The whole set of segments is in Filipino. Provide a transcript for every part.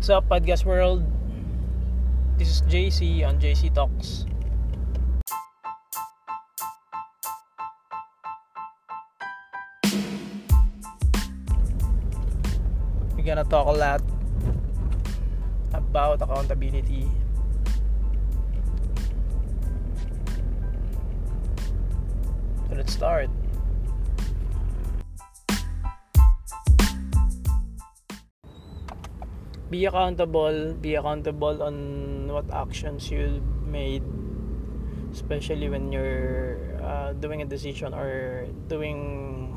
What's up, Podcast World? This is JC on JC Talks. We're gonna talk a lot about accountability. So let's start. Be accountable be accountable on what actions you made especially when you're uh, doing a decision or doing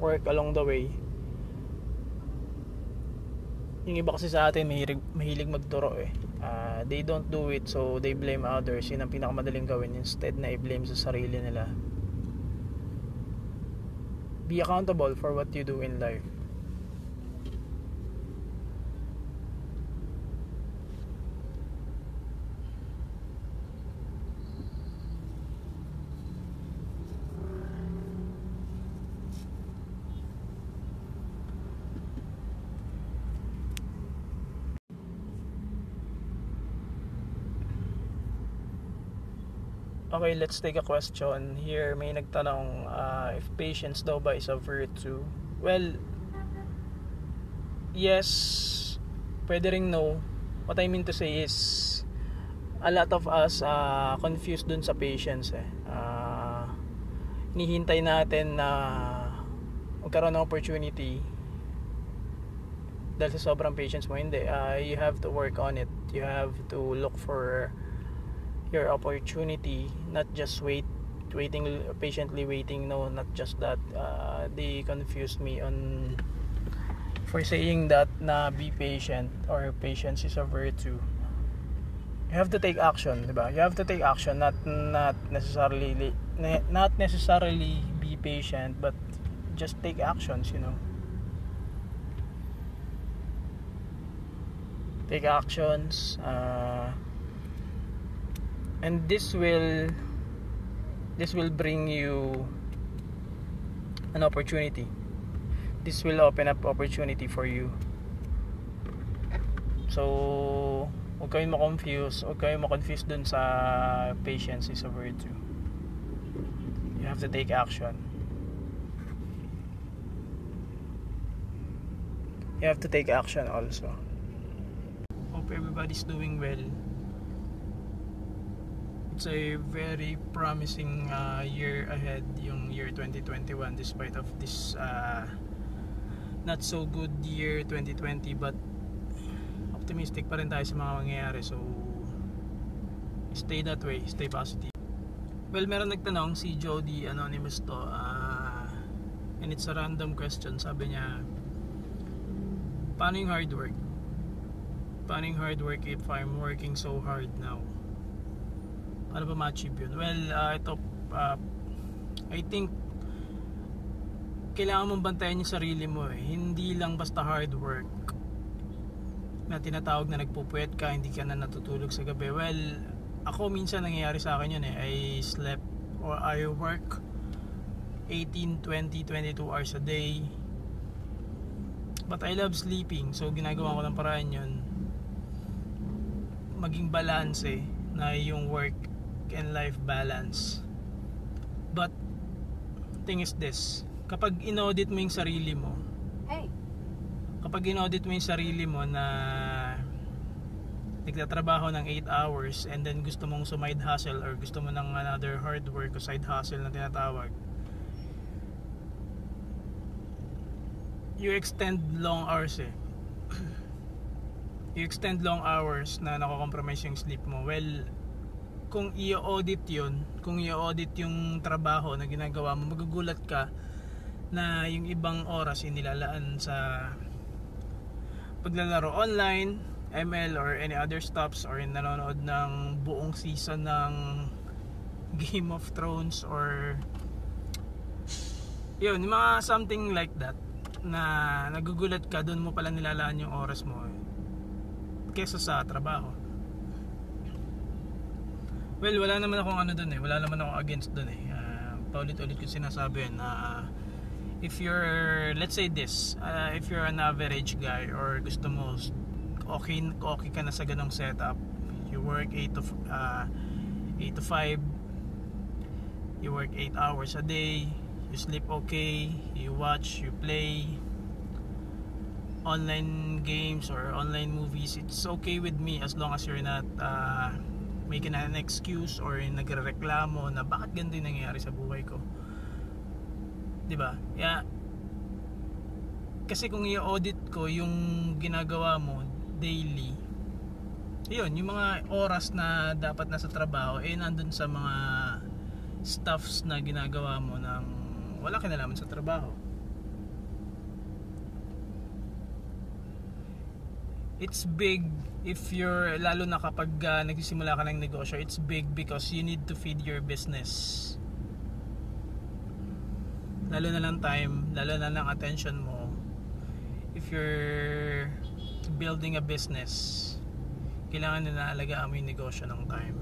work along the way. Yung iba kasi sa atin mahilig, mahilig magturo eh. Uh, they don't do it so they blame others. Yun ang pinakamadaling gawin instead na i-blame sa sarili nila. Be accountable for what you do in life Okay, let's take a question. Here may nagtanong uh, if patience daw ba is a virtue. Well, yes, pwede ring no. What I mean to say is a lot of us uh, confused dun sa patience eh. Uh, hinihintay natin na magkaroon ng opportunity dahil sa sobrang patience mo hindi uh, you have to work on it you have to look for your opportunity not just wait waiting patiently waiting no not just that. Uh, they confused me on for saying that na be patient or patience is a virtue you have to take action diba you have to take action not not necessarily not necessarily be patient but just take actions you know? Take actions uh, and this will this will bring you an opportunity. This will open up opportunity for you. So huwag kayong ma-confuse huwag kayong ma-confuse dun sa patience is a virtue you have to take action. You have to take action also. Hope everybody's doing well it's a very promising uh, year ahead yung year 2021 despite of this uh, not so good year 2020 but optimistic pa rin tayo sa mga mangyayari. So stay that way stay positive. Well meron nagtanong si Jody anonymous to uh, and it's a random question. Sabi niya paano yung hard work? Paano yung hard work if I'm working so hard now ano ba ma-achieve yun? Well uh, ito uh, I think kailangan mong bantayan yung sarili mo eh. hindi lang basta hard work na tinatawag na nagpupuyat ka hindi ka na natutulog sa gabi. Well ako minsan nangyayari sa akin yun eh. I slept or I work 18, 20, 22 hours a day. But I love sleeping so ginagawa ko ng paraan yun. Maging balance eh na yung work and life balance. But thing is this kapag inaudit mo yung sarili mo hey. kapag inaudit mo yung sarili mo na nagtatrabaho ng 8 hours and then gusto mong sumide hustle or gusto mo ng another hard work o side hustle na tinatawag you extend long hours eh. You extend long hours na nako-compromise yung sleep mo. Well kung i-audit yun kung i-audit yung trabaho na ginagawa mo magugulat ka na yung ibang oras inilalaan sa paglalaro online ML or any other stops or nanonood ng buong season ng Game of Thrones or yun, mga something like that na nagugulat ka doon mo pala nilalaan yung oras mo kesa sa trabaho Well, wala naman akong ano doon eh. Wala naman akong against doon eh. Uh, paulit-ulit ko sinasabi yan na uh, if you're let's say this uh, if you're an average guy or gusto mo okay okay ka na sa ganong setup you work 8 to uh, 8 to 5 you work 8 hours a day you sleep okay you watch you play online games or online movies it's okay with me as long as you're not uh, making an excuse or nagrereklamo na bakit ganito yung nangyayari sa buhay ko 'di ba? Yeah. Kasi kung i-audit ko yung ginagawa mo daily, yun, yung mga oras na dapat nasa trabaho, eh nandun sa mga stuffs na ginagawa mo ng wala kinalaman sa trabaho. It's big if you're, lalo na kapag uh, nagsisimula ka ng negosyo, it's big because you need to feed your business. Lalo na lang time lalo na lang attention mo. If you're building a business kailangan na naalagaan mo yung negosyo ng time.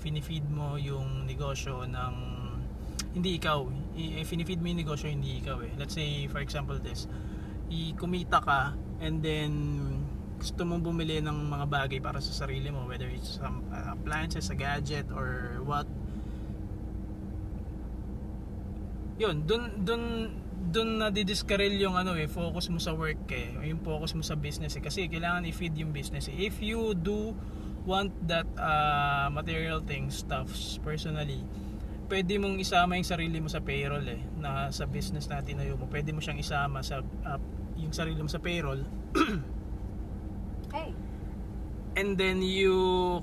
Finifeed mo yung negosyo ng hindi ikaw. Finifeed mo yung negosyo hindi ikaw eh. Let's say for example this i-kumita ka and then gusto mong bumili ng mga bagay para sa sarili mo whether it's some uh, appliances, a gadget or what. Yun dun dun dun na didiskarel yung ano eh focus mo sa work eh yung focus mo sa business eh. Kasi kailangan i-feed yung business eh. if you do want that uh, material things stuffs personally pwede mong isama yung sarili mo sa payroll eh na sa business na tinayo mo. Pwede mo siyang isama sa uh, yung sarili mo sa payroll. Hey. And then you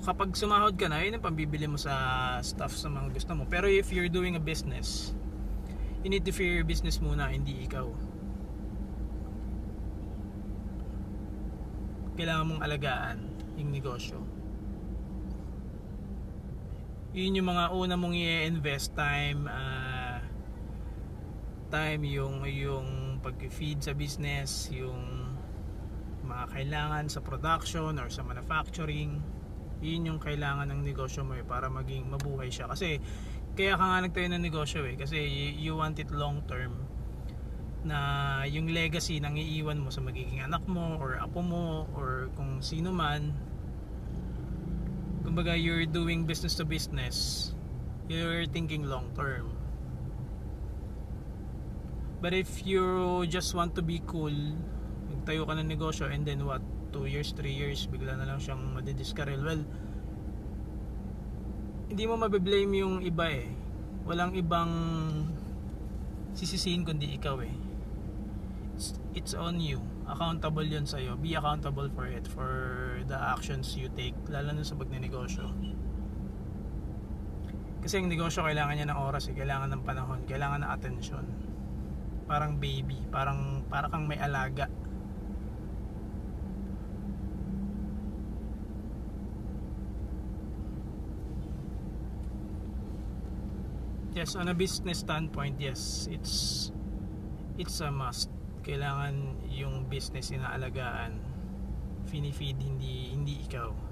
kapag sumahod ka na yun ang pambibili mo sa stuff sa mga gusto mo. Pero if you're doing a business you need to fear your business muna hindi ikaw. Kailangan mong alagaan yung negosyo. Yun yung mga una mong i-invest time uh, time yung yung pag-feed sa business yung mga kailangan sa production or sa manufacturing yun yung kailangan ng negosyo mo eh, para maging mabuhay siya. Kasi kaya ka nga nagtayo ng negosyo eh kasi you want it long term. Na yung legacy nang iiwan mo sa magiging anak mo or apo mo or kung sino man kumbaga you're doing business to business you're thinking long term but if you just want to be cool nagtayo ka ng negosyo and then what 2 years 3 years bigla na lang siyang madidiscarrel well hindi mo mabe-blame yung iba eh. Walang ibang sisisihin kundi ikaw eh. It's, it's on you. Accountable yun sa'yo. Be accountable for it for the actions you take lalo na sa pagnenegosyo kasi yung negosyo kailangan niya ng oras eh. Kailangan ng panahon. Kailangan ng attention parang baby parang para kang may alaga. Yes on a business standpoint yes it's it's a must. Kailangan yung business inaalagaan finifeed hindi hindi ikaw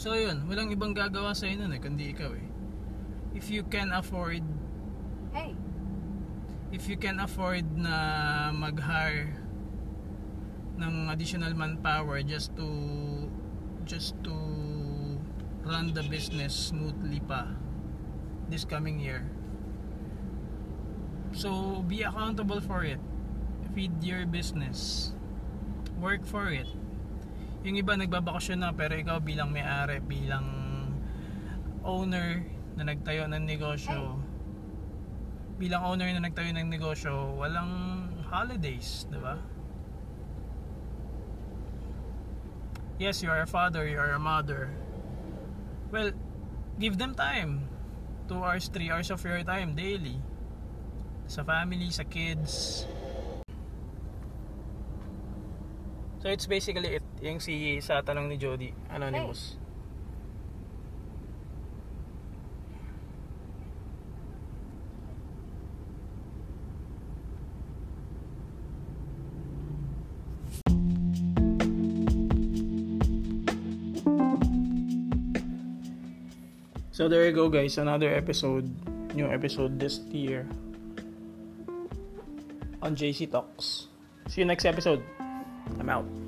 So yun, walang ibang gagawa sa nun eh, kundi ikaw eh. If you can afford Hey. If you can afford na mag-hire ng additional manpower just to just to run the business smoothly pa this coming year. So be accountable for it. Feed your business. Work for it yung iba nagbabakasyon na pero ikaw bilang may-ari bilang owner na nagtayo ng negosyo bilang owner na nagtayo ng negosyo walang holidays di ba yes you are a father you are a mother well give them time 2 hours, 3 hours of your time daily. Sa family, sa kids. So it's basically it. Yung si sa tanong ni Jody, Anonymous. So there you go guys, another episode, new episode this year on JC Talks. See you next episode. I'm out.